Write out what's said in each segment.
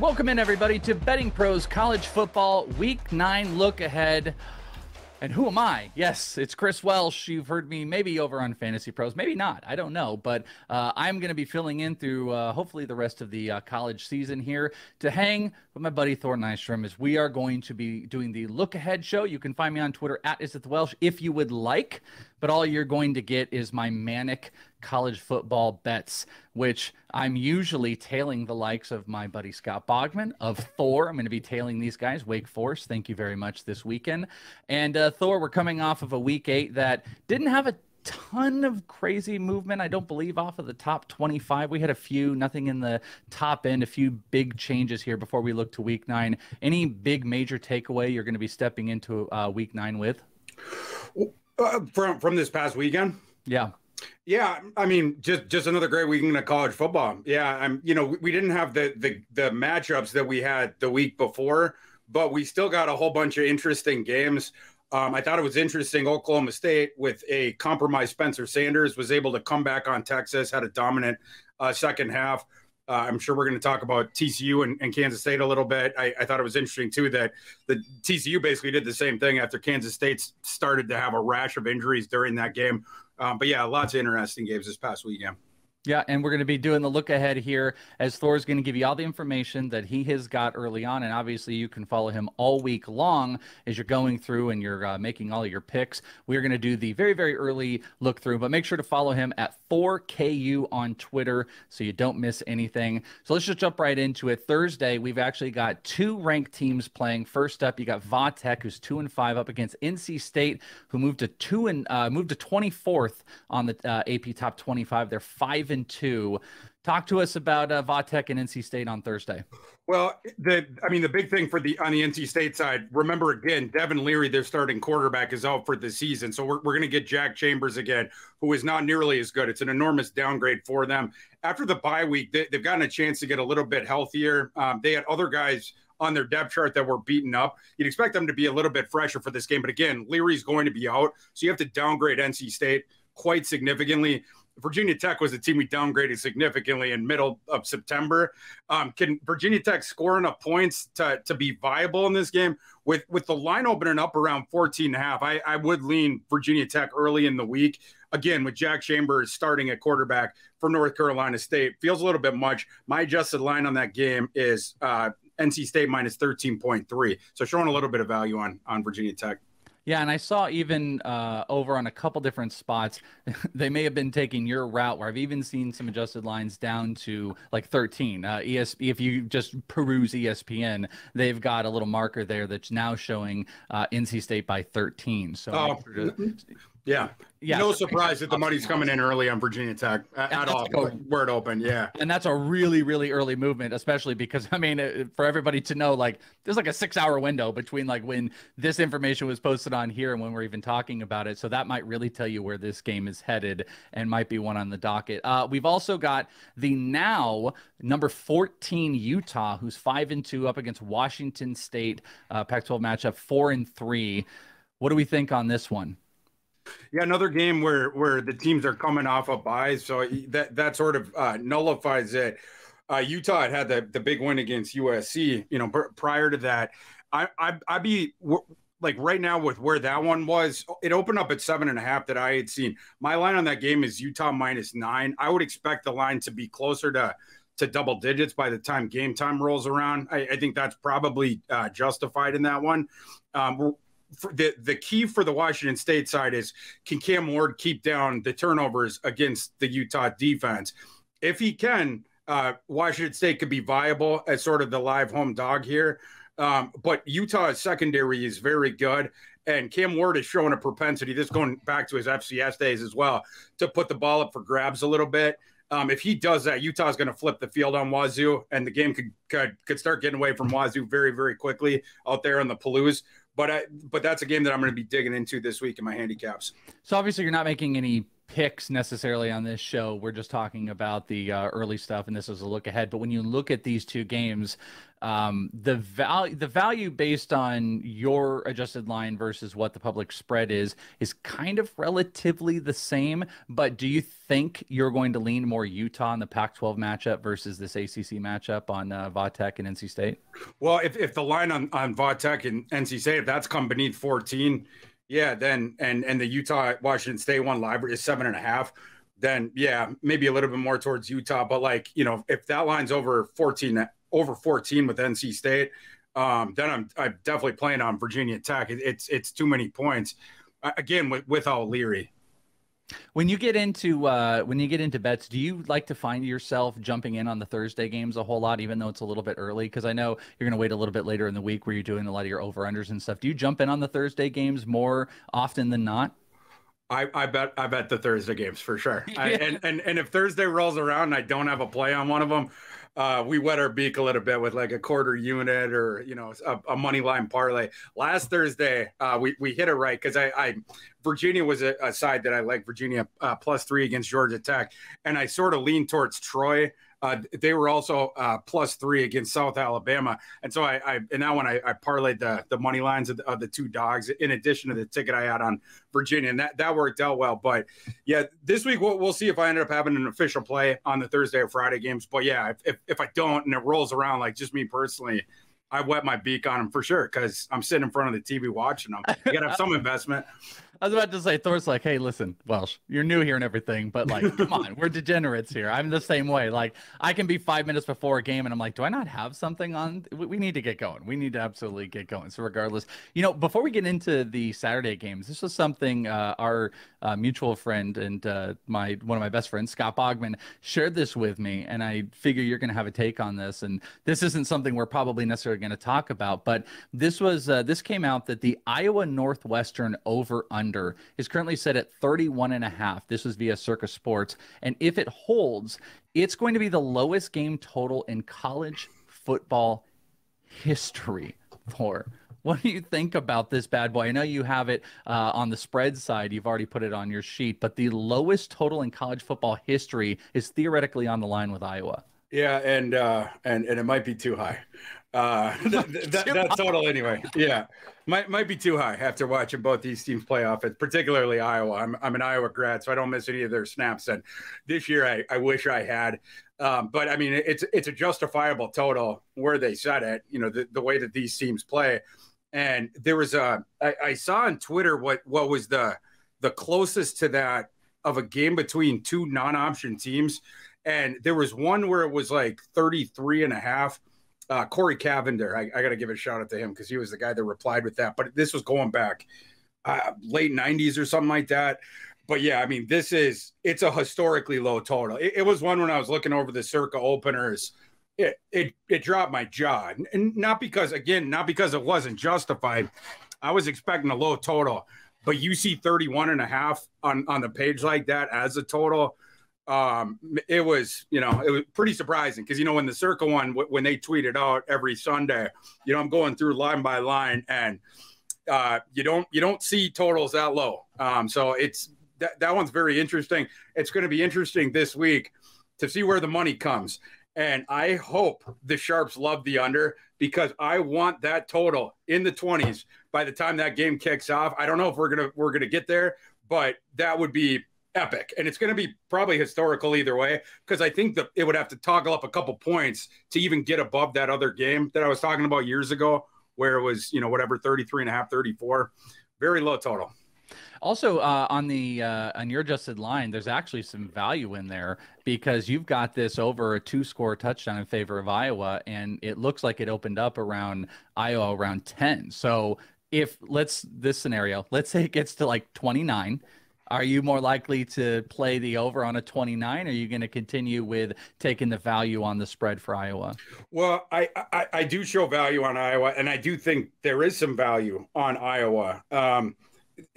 Welcome in, everybody, to Betting Pros College Football Week 9 Look Ahead. And who am I? Yes, it's Chris Welsh. You've heard me maybe over on Fantasy Pros, maybe not. I don't know. But uh, I'm going to be filling in through uh, hopefully the rest of the uh, college season here to hang with my buddy Thor Nystrom as we are going to be doing the Look Ahead show. You can find me on Twitter at Is Welsh if you would like. But all you're going to get is my manic college football bets, which I'm usually tailing the likes of my buddy Scott Bogman of Thor. I'm going to be tailing these guys. Wake Forest, thank you very much this weekend. And uh, Thor, we're coming off of a week eight that didn't have a ton of crazy movement. I don't believe off of the top 25. We had a few, nothing in the top end, a few big changes here before we look to week nine. Any big major takeaway you're going to be stepping into uh, week nine with? Uh, from from this past weekend. Yeah. Yeah, I mean, just just another great weekend of college football. Yeah, I'm. You know, we, we didn't have the the the matchups that we had the week before, but we still got a whole bunch of interesting games. Um, I thought it was interesting. Oklahoma State, with a compromised Spencer Sanders, was able to come back on Texas, had a dominant uh, second half. Uh, I'm sure we're going to talk about TCU and, and, Kansas State a little bit. I, I, thought it was interesting too that the TCU basically did the same thing after Kansas State started to have a rash of injuries during that game. Um, but yeah, lots of interesting games this past weekend. Yeah, and we're going to be doing the look ahead here as Thor's going to give you all the information that he has got early on. And obviously, you can follow him all week long as you're going through and you're uh, making all your picks. We're going to do the very, very early look through, but make sure to follow him at ThorKU on Twitter so you don't miss anything. So let's just jump right into it. Thursday, we've actually got two ranked teams playing. First up, you got Vatech, who's two and five, up against NC State, who moved to two and uh, moved to 24th on the uh, AP Top 25. They're five and two. Talk to us about uh, Vatech and NC State on Thursday. Well, the I mean, the big thing for the on the NC State side, remember again, Devin Leary, their starting quarterback, is out for the season. So we're, we're going to get Jack Chambers again, who is not nearly as good. It's an enormous downgrade for them. After the bye week, they, have gotten a chance to get a little bit healthier. Um, they had other guys on their depth chart that were beaten up. You'd expect them to be a little bit fresher for this game. But again, Leary's going to be out. So you have to downgrade NC State quite significantly. Virginia Tech was a team we downgraded significantly in middle of September. Um, can Virginia Tech score enough points to, to be viable in this game? With with the line opening up around 14 and a half, I, I would lean Virginia Tech early in the week. Again, with Jack Chambers starting at quarterback for North Carolina State, feels a little bit much. My adjusted line on that game is uh, NC State minus 13.3. So showing a little bit of value on on Virginia Tech. Yeah, and I saw even uh, over on a couple different spots, they may have been taking your route where I've even seen some adjusted lines down to like 13. Uh, ESP, if you just peruse ESPN, they've got a little marker there that's now showing uh, NC State by 13. So oh. Yeah. Yeah. No surprise that the money's coming in early on Virginia Tech at all. Word open. Yeah. And that's a really, really early movement, especially because, I mean, for everybody to know, like, there's like a six hour window between like when this information was posted on here and when we're even talking about it. So that might really tell you where this game is headed and might be one on the docket. Uh, we've also got the now number 14 Utah, who's five and two up against Washington State, uh, Pac 12 matchup, four and three. What do we think on this one? Yeah, another game where where the teams are coming off of byes, so that that sort of uh, nullifies it. Uh, Utah had, had the the big win against USC. You know, pr- prior to that, I I I'd be like right now with where that one was. It opened up at seven and a half that I had seen. My line on that game is Utah minus nine. I would expect the line to be closer to to double digits by the time game time rolls around. I, I think that's probably uh, justified in that one. Um, the the key for the Washington State side is can Cam Ward keep down the turnovers against the Utah defense? If he can, uh, Washington State could be viable as sort of the live home dog here. Um, but Utah's secondary is very good, and Cam Ward is showing a propensity. This going back to his FCS days as well to put the ball up for grabs a little bit. Um, if he does that, Utah's going to flip the field on Wazzu, and the game could, could could start getting away from Wazzu very very quickly out there in the Palouse. But I, but that's a game that I'm going to be digging into this week in my handicaps. So obviously, you're not making any picks necessarily on this show. We're just talking about the uh, early stuff, and this is a look ahead. But when you look at these two games, um, the value the value based on your adjusted line versus what the public spread is is kind of relatively the same. But do you think you're going to lean more Utah in the Pac-12 matchup versus this ACC matchup on uh, Vatech and NC State? Well, if, if the line on on Vatech and NC State if that's come beneath 14, yeah, then and and the Utah Washington State one library is seven and a half then yeah, maybe a little bit more towards Utah. But like, you know, if that line's over 14 over 14 with NC State, um, then I'm I'm definitely playing on Virginia Tech. It, it's it's too many points. Again, with with O'Leary. When you get into uh, when you get into bets, do you like to find yourself jumping in on the Thursday games a whole lot, even though it's a little bit early? Because I know you're going to wait a little bit later in the week where you're doing a lot of your over unders and stuff. Do you jump in on the Thursday games more often than not? I, I bet I bet the Thursday games for sure. Yeah. I, and, and and if Thursday rolls around and I don't have a play on one of them, uh, we wet our beak a little bit with like a quarter unit or you know a, a money line parlay. Last Thursday, uh, we we hit it right because I, I Virginia was a, a, side that I like Virginia uh, plus three against Georgia Tech, and I sort of leaned towards Troy uh, they were also uh, plus three against South Alabama, and so I, I in that one I, I parlayed the the money lines of the, of the, two dogs in addition to the ticket I had on Virginia, and that that worked out well. But yeah, this week we'll, we'll see if I ended up having an official play on the Thursday or Friday games. But yeah, if, if, if I don't and it rolls around like just me personally, I wet my beak on them for sure because I'm sitting in front of the TV watching them. You got to have some investment. I was about to say, Thor's like, hey, listen, Welsh, you're new here and everything, but like, come on, we're degenerates here. I'm the same way. Like, I can be five minutes before a game and I'm like, do I not have something on? We need to get going. We need to absolutely get going. So, regardless, you know, before we get into the Saturday games, this was something uh, our uh, mutual friend and uh, my one of my best friends, Scott Bogman, shared this with me. And I figure you're going to have a take on this. And this isn't something we're probably necessarily going to talk about, but this was, uh, this came out that the Iowa Northwestern over under under is currently set at 31 and a half. This was via Circa Sports. And if it holds, it's going to be the lowest game total in college football history for. What do you think about this bad boy? I know you have it uh, on the spread side. You've already put it on your sheet, but the lowest total in college football history is theoretically on the line with Iowa. Yeah, and uh, and and it might be too high. Uh, th- th- that, that total anyway. Yeah, might might be too high after watching both these teams play off it, particularly Iowa. I'm I'm an Iowa grad, so I don't miss any of their snaps. And this year, I, I wish I had. Um, but I mean, it's it's a justifiable total where they set it. You know, the, the way that these teams play. And there was a I, I saw on Twitter what what was the the closest to that of a game between two non-option teams and there was one where it was like 33 and a half uh, Corey Cavender. I, I got to give a shout out to him because he was the guy that replied with that. But this was going back uh, late 90s or something like that. But yeah, I mean, this is it's a historically low total. It, it was one when I was looking over the Circa openers. It, it it dropped my jaw, and not because again, not because it wasn't justified. I was expecting a low total, but you see 31 and a half on on the page like that as a total um, it was, you know, it was pretty surprising because, you know, when the Circa one, when they tweeted out every Sunday, you know, I'm going through line by line and uh, you don't, you don't see totals that low. Um, so it's, that, that one's very interesting. It's going to be interesting this week to see where the money comes. And I hope the Sharps love the under because I want that total in the 20s by the time that game kicks off. I don't know if we're going to, we're going to get there, but that would be epic. And it's going to be probably historical either way because i think that it would have to toggle up a couple points to even get above that other game that i was talking about years ago where it was you know whatever 33 and a half 34 very low total. Also uh, on the uh, on your adjusted line there's actually some value in there because you've got this over a two score touchdown in favor of iowa and it looks like it opened up around iowa around 10 so if let's this scenario let's say it gets to like 29 are you more likely to play the over on a 29? Or are you going to continue with taking the value on the spread for Iowa? Well, I, I, I do show value on Iowa, and I do think there is some value on Iowa. Um,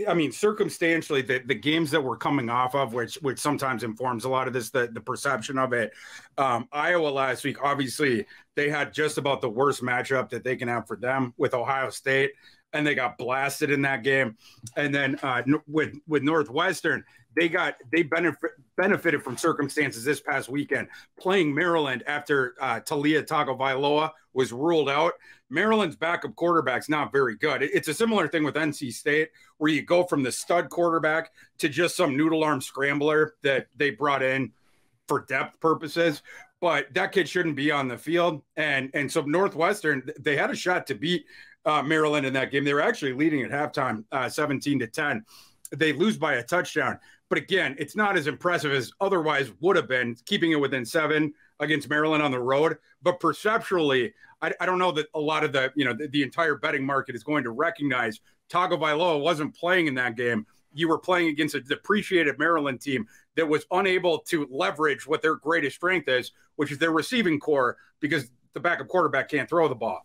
I mean, circumstantially, the, the games that we're coming off of, which which sometimes informs a lot of this, the, the perception of it. Um, Iowa last week, obviously, they had just about the worst matchup that they can have for them with Ohio State. And they got blasted in that game. And then uh, with with Northwestern, they got they benefit, benefited from circumstances this past weekend playing Maryland after uh, Taulia Tagovailoa was ruled out. Maryland's backup quarterback's not very good. It's a similar thing with NC State where you go from the stud quarterback to just some noodle arm scrambler that they brought in for depth purposes. But that kid shouldn't be on the field. And and so Northwestern, they had a shot to beat uh, Maryland in that game. They were actually leading at halftime, uh, 17 to 10. They lose by a touchdown. But again, it's not as impressive as otherwise would have been, keeping it within seven against Maryland on the road. But perceptually, I, I don't know that a lot of the, you know, the, the entire betting market is going to recognize Tagovailoa wasn't playing in that game. You were playing against a depreciated Maryland team that was unable to leverage what their greatest strength is, which is their receiving core, because the backup quarterback can't throw the ball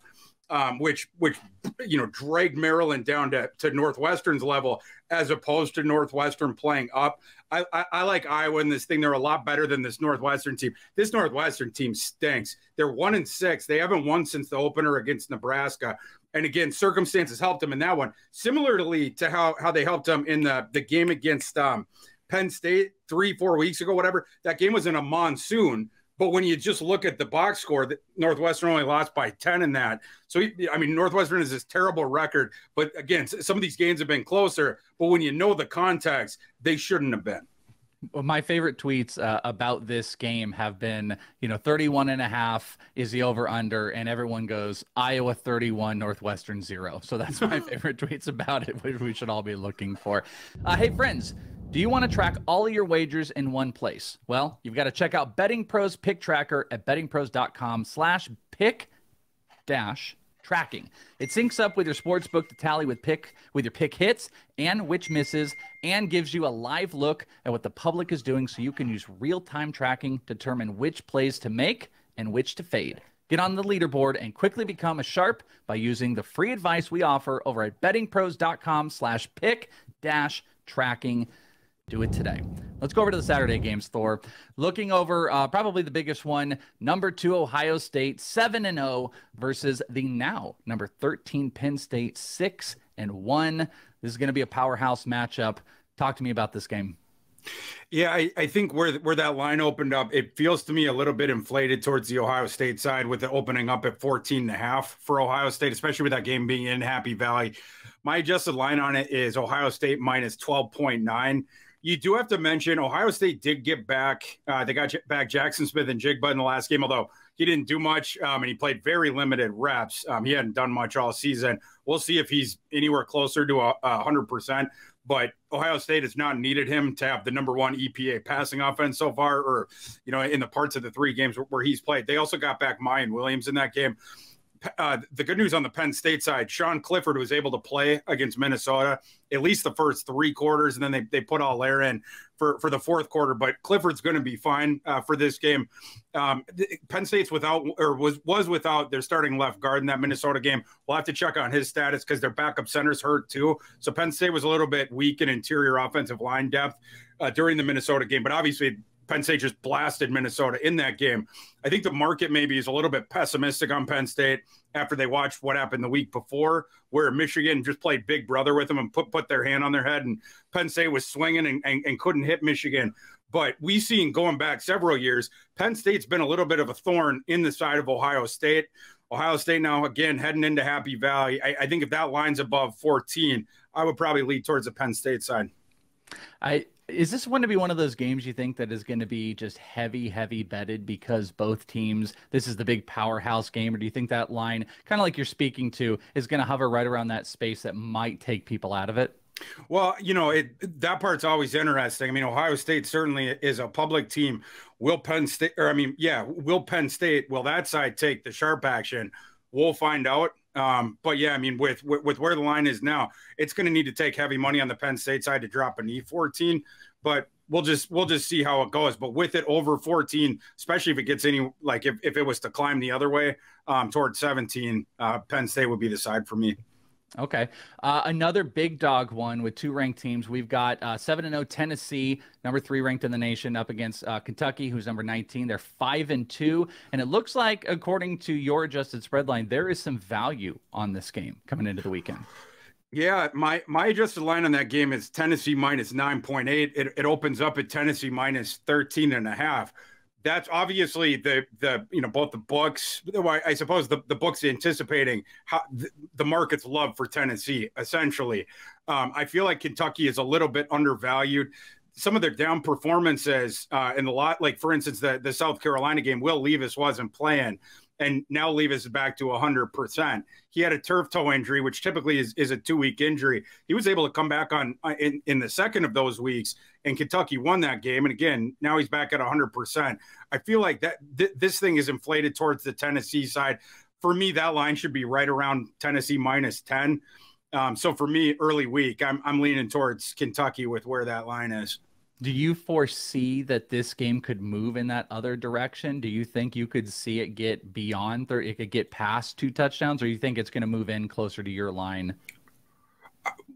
um, which which you know dragged Maryland down to, to Northwestern's level as opposed to Northwestern playing up. I, I, I, like Iowa in this thing. They're a lot better than this Northwestern team. This Northwestern team stinks. They're one and six. They haven't won since the opener against Nebraska. And again, circumstances helped them in that one. Similarly to how how they helped them in the the game against um, Penn State three four weeks ago, whatever. That game was in a monsoon but when you just look at the box score, that Northwestern only lost by 10 in that. So, I mean, Northwestern is this terrible record. But again, some of these games have been closer. But when you know the context, they shouldn't have been. Well, my favorite tweets uh, about this game have been, you know, 31 and a half is the over under, and everyone goes Iowa 31, Northwestern zero. So that's my favorite tweets about it, which we should all be looking for. Uh, hey, friends, do you want to track all of your wagers in one place? Well, you've got to check out Betting Pros Pick Tracker at bettingpros.com slash pick dash tracking. It syncs up with your sports book to tally with pick with your pick hits and which misses and gives you a live look at what the public is doing so you can use real-time tracking to determine which plays to make and which to fade. Get on the leaderboard and quickly become a sharp by using the free advice we offer over at bettingpros.com slash pick dash tracking do it today. Let's go over to the Saturday games, Thor. Looking over uh, probably the biggest one, number two, Ohio State, 7 and 0 versus the now number 13 Penn State, 6 and 1. This is going to be a powerhouse matchup. Talk to me about this game. Yeah, I, I, think where where that line opened up, it feels to me a little bit inflated towards the Ohio State side with the opening up at 14 and a half for Ohio State, especially with that game being in Happy Valley. My adjusted line on it is Ohio State minus 12.9. You do have to mention Ohio State did get back. Uh, they got back Jackson Smith-Njigba in the last game, although he didn't do much um, and he played very limited reps. Um, he hadn't done much all season. We'll see if he's anywhere closer to a, a hundred percent. But Ohio State has not needed him to have the number one EPA passing offense so far, or you know, in the parts of the three games where he's played. They also got back Miyan Williams in that game uh, the good news on the Penn State side, Sean Clifford was able to play against Minnesota at least the first three quarters, and then they, they put Allar in for, for the fourth quarter. But Clifford's going to be fine uh, for this game. Um, Penn State's without or was was without their starting left guard in that Minnesota game. We'll have to check on his status because their backup center's hurt too. So Penn State was a little bit weak in interior offensive line depth uh, during the Minnesota game, but obviously Penn State just blasted Minnesota in that game. I think the market maybe is a little bit pessimistic on Penn State after they watched what happened the week before, where Michigan just played big brother with them and put put their hand on their head, and Penn State was swinging and, and, and couldn't hit Michigan. But we've seen going back several years, Penn State's been a little bit of a thorn in the side of Ohio State. Ohio State now again heading into Happy Valley. I, I think if that line's above 14, I would probably lead towards the Penn State side. I is this going to be one of those games you think that is going to be just heavy, heavy betted because both teams, this is the big powerhouse game? Or do you think that line, kind of like you're speaking to, is going to hover right around that space that might take people out of it? Well, you know, it that part's always interesting. I mean, Ohio State certainly is a public team. Will Penn State, or I mean, yeah, will Penn State, will that side take the sharp action? We'll find out. Um, but yeah, I mean, with, with, with where the line is now, it's going to need to take heavy money on the Penn State side to drop an E14. But we'll just we'll just see how it goes. But with it over 14, especially if it gets any like if, if it was to climb the other way um, towards 17, uh, Penn State would be the side for me. Okay. Uh, another big dog one with two ranked teams. We've got uh, 7 and 0 Tennessee, number three ranked in the nation, up against uh, Kentucky, who's number 19. They're 5 and 2. And it looks like, according to your adjusted spread line, there is some value on this game coming into the weekend. Yeah, my my adjusted line on that game is Tennessee minus 9.8. It, it opens up at Tennessee minus 13 and a half. That's obviously the the you know both the books. I suppose the the books anticipating how the, the market's love for Tennessee. Essentially, um, I feel like Kentucky is a little bit undervalued. Some of their down performances uh, in the lot, like for instance, the the South Carolina game, Will Levis wasn't playing and now Levis is back to 100%. He had a turf toe injury, which typically is, is a two week injury. He was able to come back on uh, in, in the second of those weeks, and Kentucky won that game. And again, now he's back at 100%. I feel like that th- this thing is inflated towards the Tennessee side. For me, that line should be right around Tennessee minus 10. Um, so for me, early week, I'm, I'm leaning towards Kentucky with where that line is. Do you foresee that this game could move in that other direction? Do you think you could see it get beyond, it could get past two touchdowns, or you think it's going to move in closer to your line?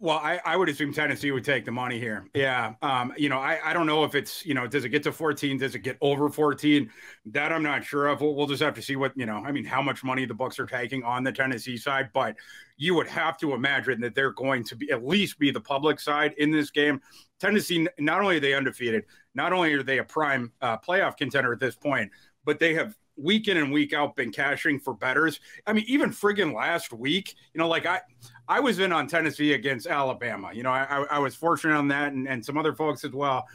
Well, I, I would assume Tennessee would take the money here. Yeah. Um, you know, I, I don't know if it's, you know, does it get to 14? Does it get over 14? That I'm not sure of. We'll, we'll just have to see what, you know, I mean, how much money the books are taking on the Tennessee side, but you would have to imagine that they're going to be at least be the public side in this game. Tennessee, not only are they undefeated, not only are they a prime uh, playoff contender at this point, but they have week in and week out been cashing for bettors. I mean, even friggin' last week, you know, like I, I was in on Tennessee against Alabama. You know, I, I was fortunate on that, and, and some other folks as well.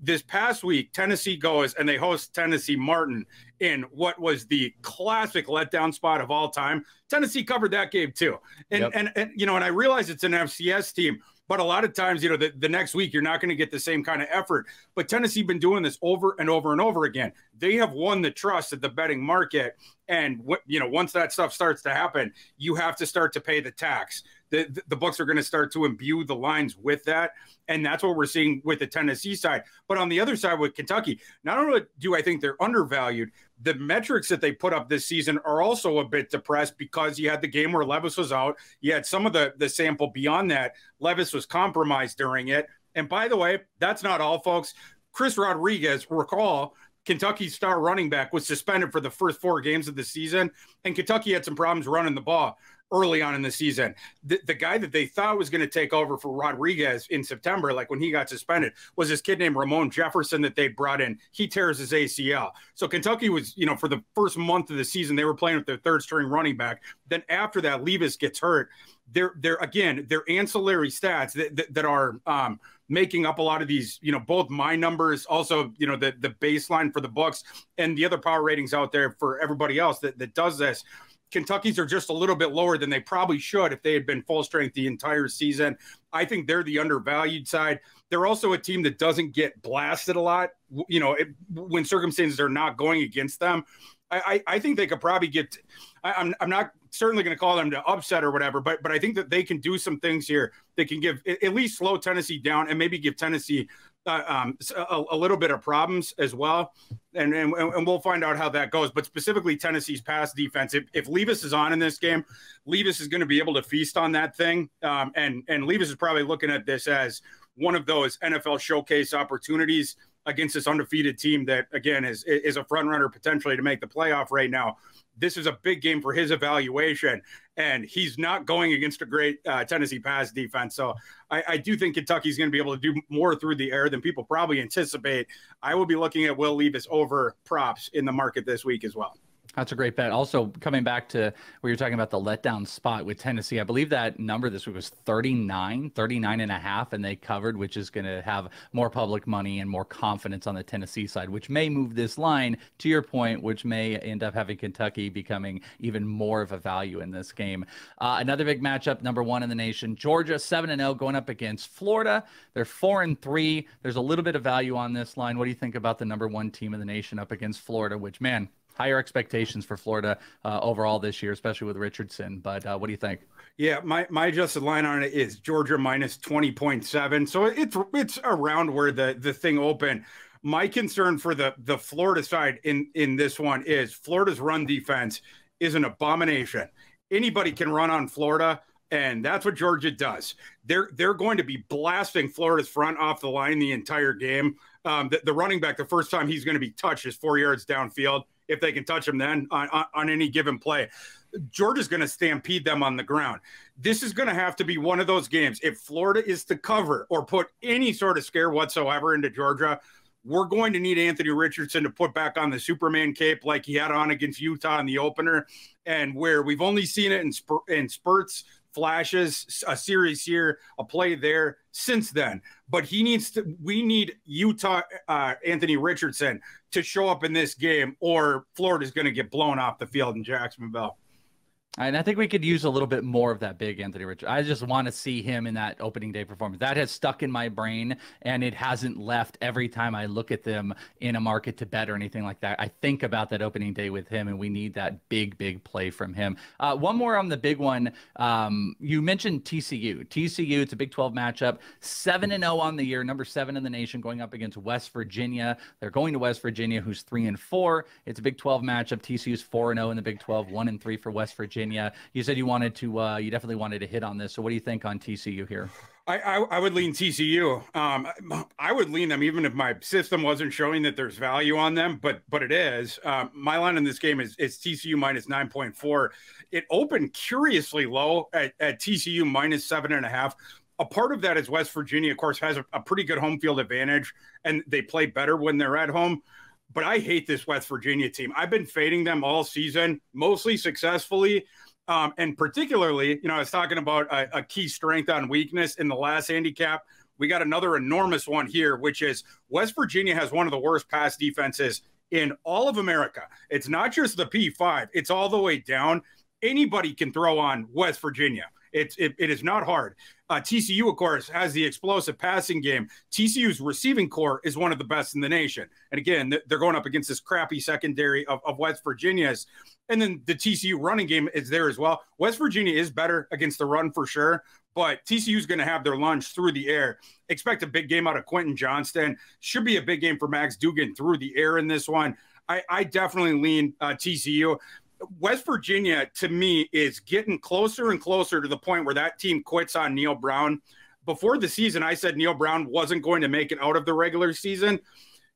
This past week, Tennessee goes and they host Tennessee Martin in what was the classic letdown spot of all time. Tennessee covered that game too, and yep. and, and you know, and I realize it's an FCS team but a lot of times, you know, the, the next week you're not going to get the same kind of effort. But Tennessee been doing this over and over and over again. They have won the trust of the betting market, and what you know, once that stuff starts to happen, you have to start to pay the tax. The, the books are going to start to imbue the lines with that. And that's what we're seeing with the Tennessee side. But on the other side with Kentucky, not only do I think they're undervalued, the metrics that they put up this season are also a bit depressed because you had the game where Levis was out. You had some of the, the sample beyond that. Levis was compromised during it. And by the way, that's not all, folks. Chris Rodriguez, recall, Kentucky's star running back was suspended for the first four games of the season, and Kentucky had some problems running the ball early on in the season. The, the guy that they thought was going to take over for Rodriguez in September, like when he got suspended, was this kid named Ramon Jefferson that they brought in. He tears his ACL. So Kentucky was, you know, for the first month of the season, they were playing with their third string running back. Then after that, Levis gets hurt. They're, they're again, they're ancillary stats that, that, that are um, making up a lot of these, you know, both my numbers, also, you know, the, the baseline for the books and the other power ratings out there for everybody else that, that does this. Kentucky's are just a little bit lower than they probably should if they had been full strength the entire season. I think they're the undervalued side. They're also a team that doesn't get blasted a lot, you know, it, when circumstances are not going against them. I, I, think they could probably get. I, I'm, I'm not certainly going to call them to upset or whatever, but but I think that they can do some things here that can give at least slow Tennessee down and maybe give Tennessee uh, um, a, a, little bit of problems as well, and, and and we'll find out how that goes. But specifically, Tennessee's pass defense. If, if Levis is on in this game, Levis is going to be able to feast on that thing, um, and and Levis is probably looking at this as one of those NFL showcase opportunities against this undefeated team that again is is a front runner potentially to make the playoff right now this is a big game for his evaluation, and he's not going against a great uh, Tennessee pass defense. So I, I do think Kentucky's going to be able to do more through the air than people probably anticipate. I will be looking at Will Levis over props in the market this week as well. That's a great bet. Also, coming back to where you're talking about the letdown spot with Tennessee, I believe that number this week was 39, 39 and a half, and they covered, which is going to have more public money and more confidence on the Tennessee side, which may move this line to your point, which may end up having Kentucky becoming even more of a value in this game. Uh, another big matchup, number one in the nation, Georgia 7 and 0 going up against Florida. They're 4 and 3. There's a little bit of value on this line. What do you think about the number one team in the nation up against Florida, which, man, higher expectations for Florida uh, overall this year, especially with Richardson. But uh, what do you think? Yeah, my, my adjusted line on it is Georgia minus 20.7. So it's it's around where the, the thing opened. My concern for the, the Florida side in, in this one is Florida's run defense is an abomination. Anybody can run on Florida, and that's what Georgia does. They're they're going to be blasting Florida's front off the line the entire game. Um, the, the running back, the first time he's going to be touched is four yards downfield if they can touch him then on, on, on any given play. Georgia's going to stampede them on the ground. This is going to have to be one of those games. If Florida is to cover or put any sort of scare whatsoever into Georgia, we're going to need Anthony Richardson to put back on the Superman cape like he had on against Utah in the opener, and where we've only seen it in, spur- in spurts, flashes, a series here, a play there since then. But he needs to, we need Utah, uh, Anthony Richardson to show up in this game, or Florida's going to get blown off the field in Jacksonville. And I think we could use a little bit more of that big Anthony Richard. I just want to see him in that opening day performance. That has stuck in my brain and it hasn't left every time I look at them in a market to bet or anything like that. I think about that opening day with him and we need that big, big play from him. Uh, one more on the big one. Um, you mentioned TCU. TCU, it's a Big 12 matchup, 7 and 0 on the year, number seven in the nation, going up against West Virginia. They're going to West Virginia, who's 3 and 4. It's a Big 12 matchup. TCU's 4 and 0 in the Big 12, 1 and 3 for West Virginia. Virginia. You said you wanted to, uh, you definitely wanted to hit on this. So what do you think on TCU here? I, I, I would lean TCU. Um, I would lean them even if my system wasn't showing that there's value on them, but but it is. Um, my line in this game is, is TCU minus nine point four. It opened curiously low at, at TCU minus seven and a half. A part of that is West Virginia, of course, has a, a pretty good home field advantage, and they play better when they're at home but I hate this West Virginia team. I've been fading them all season, mostly successfully. Um, and particularly, you know, I was talking about a, a, key strength on weakness in the last handicap. We got another enormous one here, which is West Virginia has one of the worst pass defenses in all of America. It's not just the P5, it's all the way down. Anybody can throw on West Virginia. It's it, it is not hard. Uh, TCU, of course, has the explosive passing game. TCU's receiving core is one of the best in the nation. And again, they're going up against this crappy secondary of, of West Virginia's. And then the TCU running game is there as well. West Virginia is better against the run for sure, but TCU's going to have their lunch through the air. Expect a big game out of Quentin Johnston. Should be a big game for Max Duggan through the air in this one. I, I definitely lean uh, TCU. West Virginia to me is getting closer and closer to the point where that team quits on Neal Brown. Before the season, I said Neal Brown wasn't going to make it out of the regular season.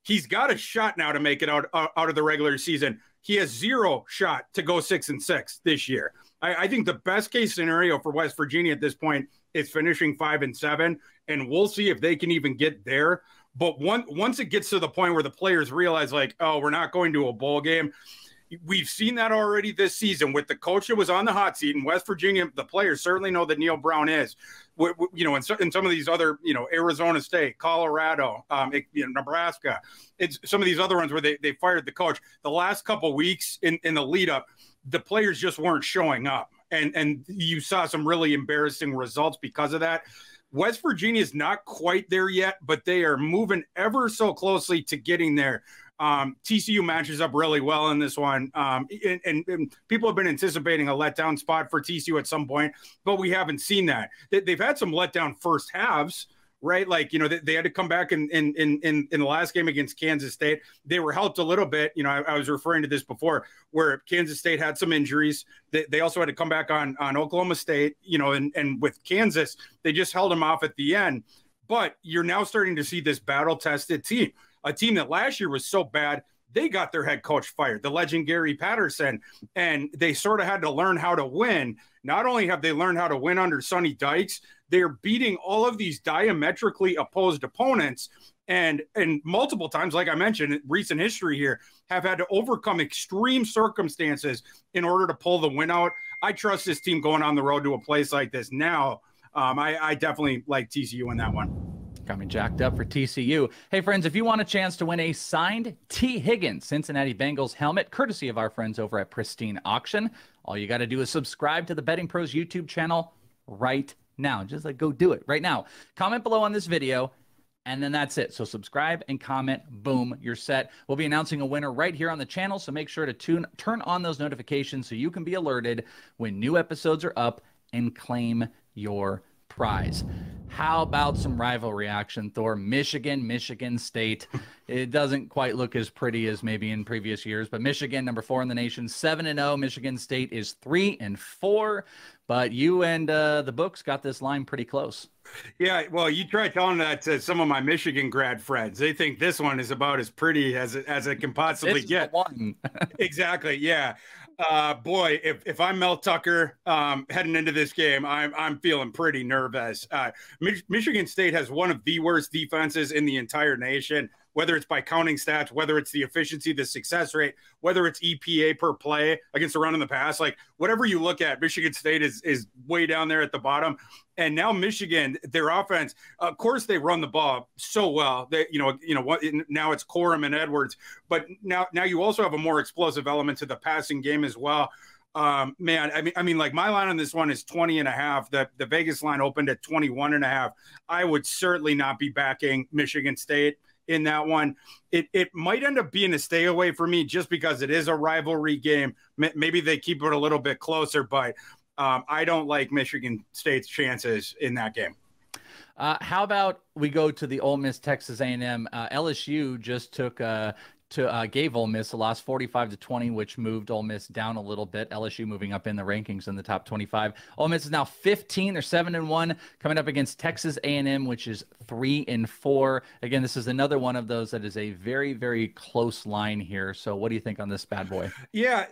He's got a shot now to make it out uh, out of the regular season. He has zero shot to go six and six this year. I, I think the best case scenario for West Virginia at this point is finishing five and seven, and we'll see if they can even get there. But one, once it gets to the point where the players realize, like, oh, we're not going to a bowl game, We've seen that already this season with the coach that was on the hot seat in West Virginia. The players certainly know that Neal Brown is. You know, in, some of these other, you know, Arizona State, Colorado, um, you know, Nebraska, it's some of these other ones where they, they fired the coach. The last couple weeks in, in the lead up, the players just weren't showing up. And, and you saw some really embarrassing results because of that. West Virginia is not quite there yet, but they are moving ever so closely to getting there. Um, TCU matches up really well in this one. Um, and, and, and, people have been anticipating a letdown spot for TCU at some point, but we haven't seen that. They, have had some letdown first halves, right? Like, you know, they, they had to come back in, in, in, in, the last game against Kansas State. They were helped a little bit. You know, I, I was referring to this before where Kansas State had some injuries. They, they also had to come back on, on Oklahoma State, you know, and, and with Kansas, they just held them off at the end. But you're now starting to see this battle tested team a team that last year was so bad they got their head coach fired, the legend Gary Patterson, and they sort of had to learn how to win. Not only have they learned how to win under Sonny Dykes, they're beating all of these diametrically opposed opponents. And and multiple times, like I mentioned, recent history here, have had to overcome extreme circumstances in order to pull the win out. I trust this team going on the road to a place like this now. Um, I, I definitely like TCU in that one. Coming jacked up for TCU. Hey, friends, if you want a chance to win a signed Tee Higgins Cincinnati Bengals helmet, courtesy of our friends over at Pristine Auction, all you got to do is subscribe to the Betting Pros YouTube channel right now. Just like go do it right now. Comment below on this video, and then that's it. So subscribe and comment. Boom, you're set. We'll be announcing a winner right here on the channel. So make sure to tune, turn on those notifications so you can be alerted when new episodes are up and claim your prize. How about some rivalry action, Thor? Michigan, Michigan State. it doesn't quite look as pretty as maybe in previous years, but Michigan, number four in the nation, seven and zero. Oh. Michigan State is three and four. But you and uh, the books got this line pretty close. Yeah, well, you try telling that to some of my Michigan grad friends. They think this one is about as pretty as it, as it can possibly get. one. exactly. Yeah. Uh, boy, if, if I'm Mel Tucker um, heading into this game, I'm I'm feeling pretty nervous. Uh, Mich- Michigan State has one of the worst defenses in the entire nation whether it's by counting stats, whether it's the efficiency, the success rate, whether it's EPA per play against the run in the past, like whatever you look at, Michigan State is is way down there at the bottom. And now Michigan, their offense, of course, they run the ball so well. that you know, you know what? Now it's Corum and Edwards, but now now you also have a more explosive element to the passing game as well. Um, man, I mean, I mean, like my line on this one is 20 and a half. The, the Vegas line opened at 21 and a half. I would certainly not be backing Michigan State in that one. It it might end up being a stay away for me just because it is a rivalry game. Maybe they keep it a little bit closer, but um, I don't like Michigan State's chances in that game. Uh, how about we go to the Ole Miss Texas A&M? Uh, LSU just took uh, to uh, gave Ole Miss a loss 45 to 20, which moved Ole Miss down a little bit. LSU moving up in the rankings in the top 25. Ole Miss is now 15. They're seven and one, coming up against Texas A&M, which is three and four. Again, this is another one of those that is a very very close line here. So, what do you think on this bad boy? Yeah,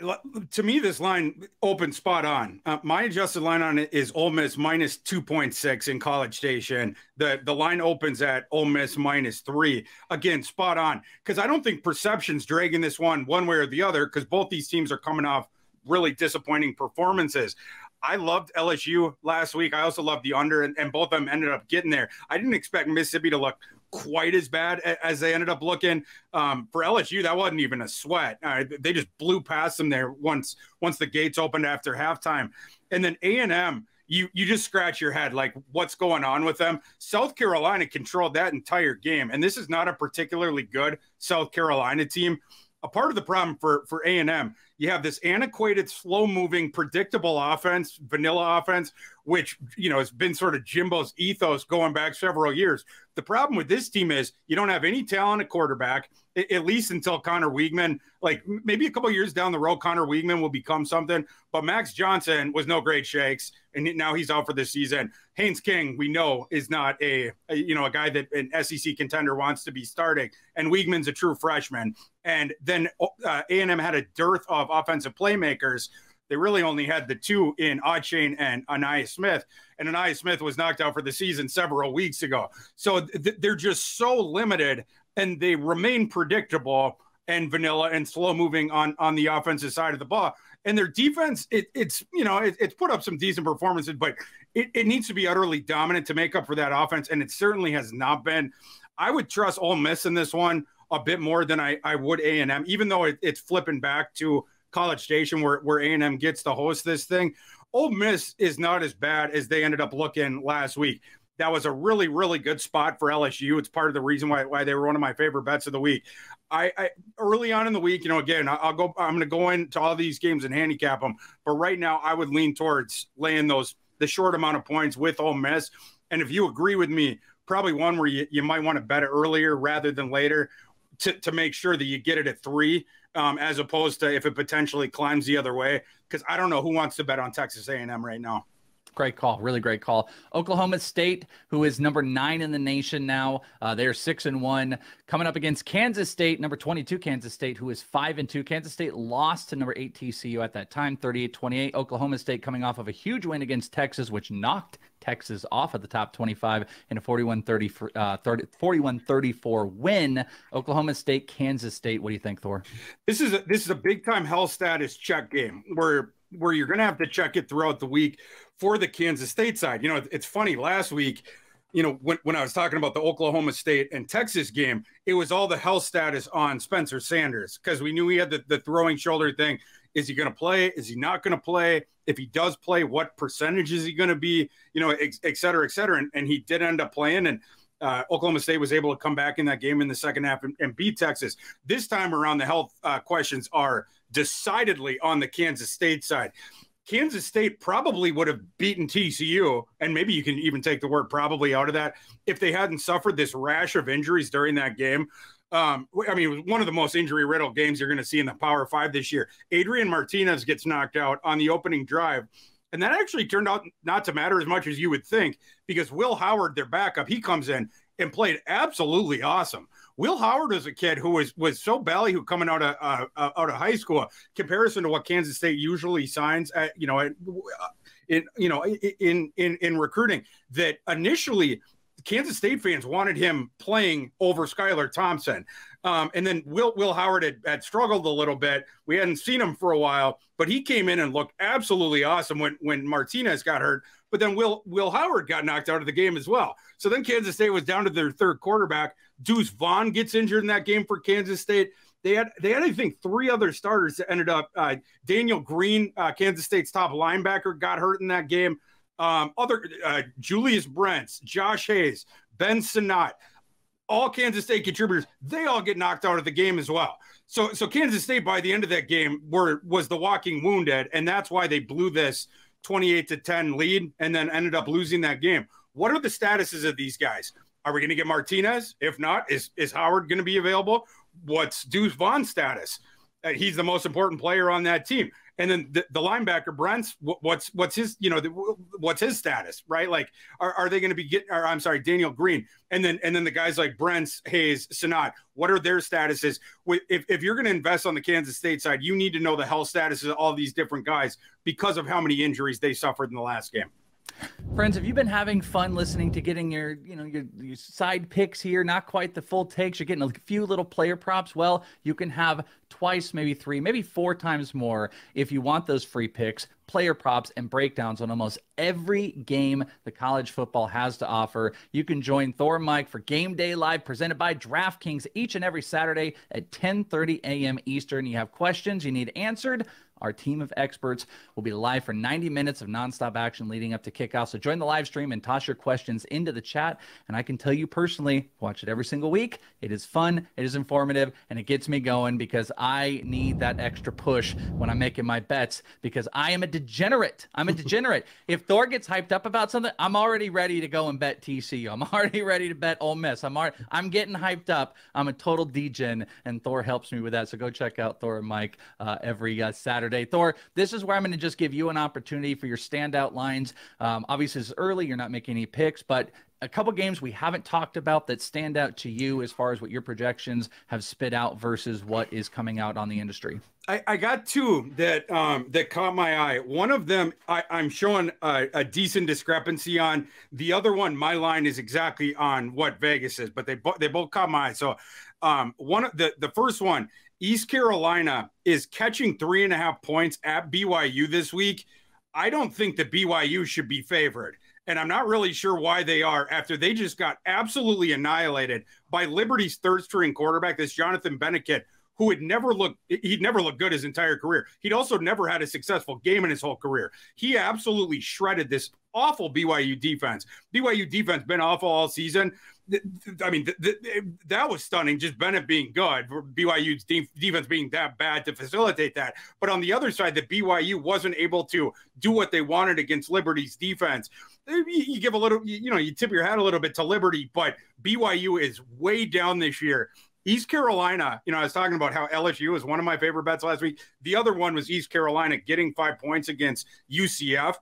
to me, this line open spot on. Uh, my adjusted line on it is Ole Miss minus 2.6 in College Station. The the line opens at Ole Miss minus three. Again, spot on because I don't think perception perceptions dragging this one one way or the other because both these teams are coming off really disappointing performances. I loved LSU last week. I also loved the under, and, and, both of them ended up getting there. I didn't expect Mississippi to look quite as bad as they ended up looking. Um, for LSU, that wasn't even a sweat. Uh, they just blew past them there once once the gates opened after halftime, and then A and M you you just scratch your head like what's going on with them. South Carolina controlled that entire game, and this is not a particularly good South Carolina team. A part of the problem for for A and M, you have this antiquated, slow moving, predictable offense, vanilla offense, which you know has been sort of Jimbo's ethos going back several years. The problem with this team is you don't have any talent at quarterback, at least until Conner Weigman. Like maybe a couple years down the road, Conner Weigman will become something. But Max Johnson was no great shakes, and now he's out for this season. Haynes King, we know, is not a, a you know a guy that an SEC contender wants to be starting, and Weigman's a true freshman. And then uh, A&M had a dearth of offensive playmakers they really only had the two in Achane and Ainias Smith, and Ainias Smith was knocked out for the season several weeks ago. So th- they're just so limited, and they remain predictable and vanilla and slow moving on on the offensive side of the ball. And their defense, it, it's you know it, it's put up some decent performances, but it, it needs to be utterly dominant to make up for that offense, and it certainly has not been. I would trust Ole Miss in this one a bit more than I, I would A and M, even though it, it's flipping back to College Station where where A and M gets to host this thing. Ole Miss is not as bad as they ended up looking last week. That was a really, really good spot for LSU. It's part of the reason why, why they were one of my favorite bets of the week. I, I early on in the week, you know, again, I'll go. I'm going to go into all these games and handicap them. But right now, I would lean towards laying those the short amount of points with Ole Miss. And if you agree with me, probably one where you, you might want to bet it earlier rather than later to, to make sure that you get it at three um, as opposed to if it potentially climbs the other way. Because I don't know who wants to bet on Texas A&M right now. Great call, really great call. Oklahoma State, who is number nine in the nation now, uh, they're six and one, coming up against Kansas State, number twenty-two Kansas State, who is five and two. Kansas State lost to number eight TCU at that time, 38-28. Oklahoma State coming off of a huge win against Texas, which knocked Texas off of the top 25 in a 41-30, uh, 30, 41-34 win. Oklahoma State, Kansas State. What do you think, Thor? This is a, this is a big time health status check game where where you're going to have to check it throughout the week for the Kansas State side. You know, it's funny. Last week, you know, when, when I was talking about the Oklahoma State and Texas game, it was all the health status on Spencer Sanders because we knew he had the, the throwing shoulder thing. Is he going to play? Is he not going to play? If he does play, what percentage is he going to be? You know, et, et cetera, et cetera. And, and he did end up playing. And uh, Oklahoma State was able to come back in that game in the second half and, and beat Texas. This time around, the health uh, questions are decidedly on the Kansas State side. Kansas State probably would have beaten TCU, and maybe you can even take the word probably out of that if they hadn't suffered this rash of injuries during that game. Um, I mean, it was one of the most injury riddled games you're going to see in the Power Five this year. Adrian Martinez gets knocked out on the opening drive. And that actually turned out not to matter as much as you would think because Will Howard, their backup, he comes in and played absolutely awesome. Will Howard was a kid who was was so ballyhoo coming out of uh, uh, out of high school, comparison to what Kansas State usually signs. At, you know, in you know in in in recruiting that initially Kansas State fans wanted him playing over Skylar Thompson. Um, and then Will Will Howard had, had struggled a little bit. We hadn't seen him for a while, but he came in and looked absolutely awesome when when Martinez got hurt. But then Will Will Howard got knocked out of the game as well. So then Kansas State was down to their third quarterback. Deuce Vaughn gets injured in that game for Kansas State. They had they had I think three other starters that ended up. Uh, Daniel Green, uh, Kansas State's top linebacker, got hurt in that game. Um, other uh, Julius Brents, Josh Hayes, Ben Sinnott, all Kansas State contributors, they all get knocked out of the game as well. So, so Kansas State by the end of that game were was the walking wounded, and that's why they blew this 28 to 10 lead and then ended up losing that game. What are the statuses of these guys? Are we going to get Martinez? If not, is is Howard going to be available? What's Deuce Vaughn's status? He's the most important player on that team. And then the, the linebacker Brent's what's what's his you know the, what's his status right? Like are, are they going to be getting? Or, I'm sorry, Daniel Green, and then and then the guys like Brents, Hayes, Sinnott. What are their statuses? If if you're going to invest on the Kansas State side, you need to know the health statuses of all these different guys because of how many injuries they suffered in the last game. Friends, have you been having fun listening to getting your, you know, your, your, side picks here? Not quite the full takes. You're getting a few little player props. Well, you can have twice, maybe three, maybe four times more if you want those free picks, player props, and breakdowns on almost every game the college football has to offer. You can join Thor Mike for Game Day Live presented by DraftKings each and every Saturday at 10:30 a.m. Eastern. You have questions you need answered our team of experts will be live for 90 minutes of nonstop action leading up to kickoff. So join the live stream and toss your questions into the chat. And I can tell you personally, watch it every single week. It is fun, it is informative, and it gets me going because I need that extra push when I'm making my bets because I am a degenerate. I'm a degenerate. if Thor gets hyped up about something, I'm already ready to go and bet TCU. I'm already ready to bet Ole Miss. I'm already, I'm getting hyped up. I'm a total degen, and Thor helps me with that. So go check out Thor and Mike uh, every uh, Saturday Saturday. Thor, this is where I'm going to just give you an opportunity for your standout lines. Um, obviously, it's early, you're not making any picks, but a couple games we haven't talked about that stand out to you as far as what your projections have spit out versus what is coming out on the industry. I, I got two that um, that caught my eye. One of them I, am showing a, a, decent discrepancy on. The other one, my line is exactly on what Vegas is, but they bo- they both caught my eye. So um, one of the the first one East Carolina is catching three and a half points at BYU this week. I don't think that BYU should be favored. And I'm not really sure why they are after they just got absolutely annihilated by Liberty's third string quarterback, this Jonathan Bennett, who had never looked he'd never looked good his entire career. He'd also never had a successful game in his whole career. He absolutely shredded this awful BYU defense. BYU defense been awful all season. I mean, that was stunning. Just Bennett being good, BYU's defense being that bad to facilitate that. But on the other side, that BYU wasn't able to do what they wanted against Liberty's defense. Eh, you give a little, you know, you tip your hat a little bit to Liberty, but BYU is way down this year. East Carolina, you know, I was talking about how LSU was one of my favorite bets last week. The other one was East Carolina getting five points against UCF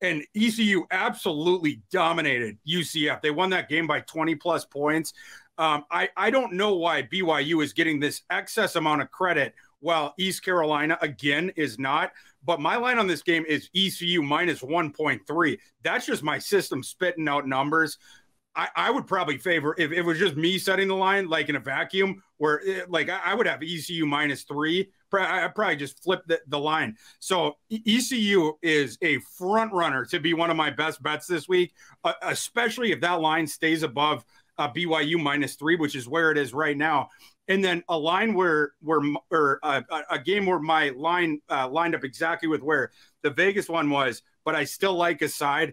and ECU absolutely dominated UCF. They won that game by 20 plus points. Um, I, I don't know why BYU is getting this excess amount of credit while East Carolina, again, is not. But my line on this game is ECU minus 1.3. That's just my system spitting out numbers. I, I would probably favor if, if, it was just me setting the line like in a vacuum, where it, eh, like I, I, would have ECU minus three. I probably just flip the, the line. So ECU is a front runner to be one of my best bets this week, uh, especially if that line stays above uh, BYU minus three, which is where it is right now. And then a line where where or a game where my line uh, lined up exactly with where the Vegas one was, but I still like a side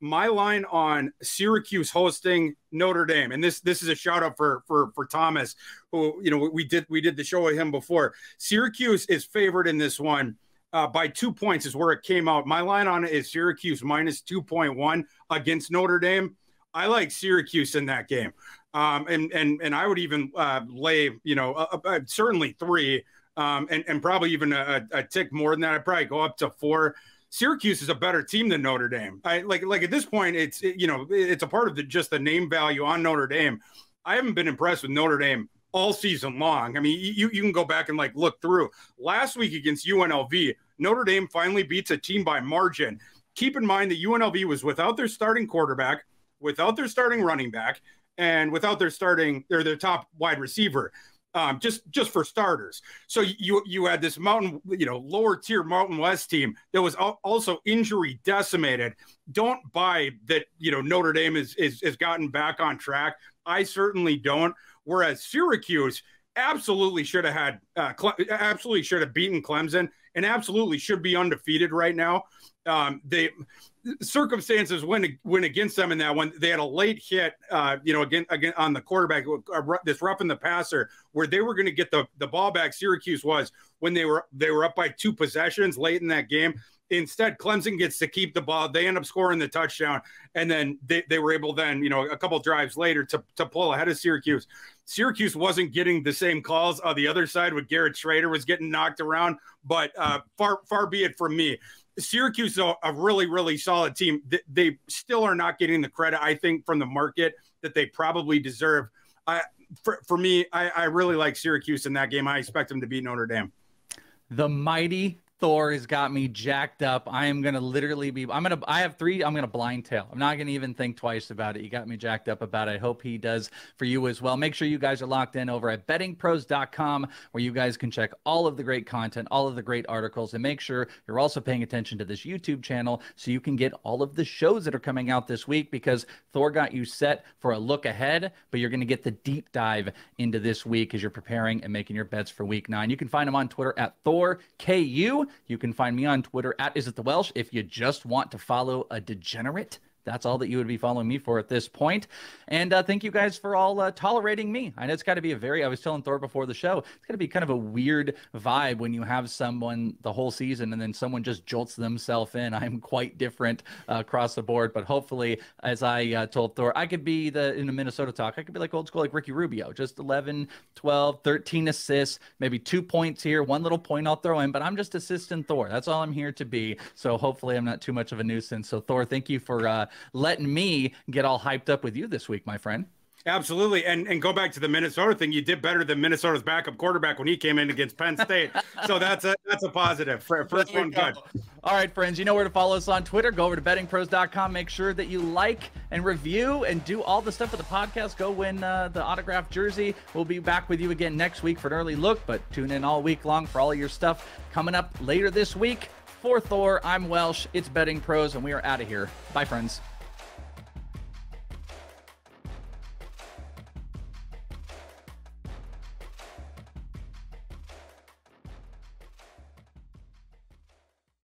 my line on Syracuse hosting Notre Dame, and this this is a shout out for for for Thomas, who you know we did we did the show with him before. Syracuse is favored in this one uh, by two points, is where it came out. My line on it is Syracuse minus two point one against Notre Dame. I like Syracuse in that game, um, and and and I would even uh, lay you know certainly three, um, and and probably even a, a tick more than that. I'd probably go up to four. Syracuse is a better team than Notre Dame. I like like at this point, it's it, you know it's a part of the just the name value on Notre Dame. I haven't been impressed with Notre Dame all season long. I mean, you you can go back and like look through last week against UNLV. Notre Dame finally beats a team by margin. Keep in mind that UNLV was without their starting quarterback, without their starting running back, and without their starting or their top wide receiver um, just just for starters. So you you had this mountain, you know, lower tier Mountain West team that was also injury decimated. Don't buy that, you know, Notre Dame is is has gotten back on track. I certainly don't. Whereas Syracuse absolutely should have had, uh, absolutely should have beaten Clemson, and absolutely should be undefeated right now. Um, they circumstances went went against them in that one. They had a late hit, uh, you know, again again on the quarterback, uh, this roughing the passer, where they were going to get the the ball back. Syracuse was when they were they were up by two possessions late in that game. Instead, Clemson gets to keep the ball. They end up scoring the touchdown, and then they, they were able then, you know, a couple drives later to, to pull ahead of Syracuse. Syracuse wasn't getting the same calls on the other side with Garrett Shrader was getting knocked around, but uh, far far be it from me. Syracuse is a, a really, really solid team. They, they, still are not getting the credit, I think, from the market that they probably deserve. I, for, for me, I, I really like Syracuse in that game. I expect them to beat Notre Dame. The mighty Thor has got me jacked up. I am gonna literally be. I'm gonna. I have three. I'm gonna blind tail. I'm not gonna even think twice about it. You got me jacked up about it. I hope he does for you as well. Make sure you guys are locked in over at bettingpros.com, where you guys can check all of the great content, all of the great articles, and make sure you're also paying attention to this YouTube channel so you can get all of the shows that are coming out this week. Because Thor got you set for a look ahead, but you're gonna get the deep dive into this week as you're preparing and making your bets for Week Nine. You can find him on Twitter at ThorKU. You can find me on Twitter at Is It The Welsh if you just want to follow a degenerate that's all that you would be following me for at this point. And uh, thank you guys for all uh, tolerating me. I know it's got to be a very, I was telling Thor before the show, it's got to be kind of a weird vibe when you have someone the whole season and then someone just jolts themselves in. I'm quite different uh, across the board, but hopefully, as I uh, told Thor, I could be the, in the Minnesota talk, I could be like old school, like Ricky Rubio, just 11, 12, 13 assists, maybe two points here, one little point I'll throw in, but I'm just assistant Thor. That's all I'm here to be. So hopefully, I'm not too much of a nuisance. So, Thor, thank you for uh, letting me get all hyped up with you this week, my friend. Absolutely. And and go back to the Minnesota thing. You did better than Minnesota's backup quarterback when he came in against Penn State. so that's a that's a positive. First one good. All right, friends. You know where to follow us on Twitter. Go over to bettingpros.com. Make sure that you like and review and do all the stuff for the podcast. Go win uh, the autographed jersey. We'll be back with you again next week for an early look, but tune in all week long for all your stuff coming up later this week. For Thor, I'm Welsh. It's Betting Pros, and we are out of here. Bye, friends.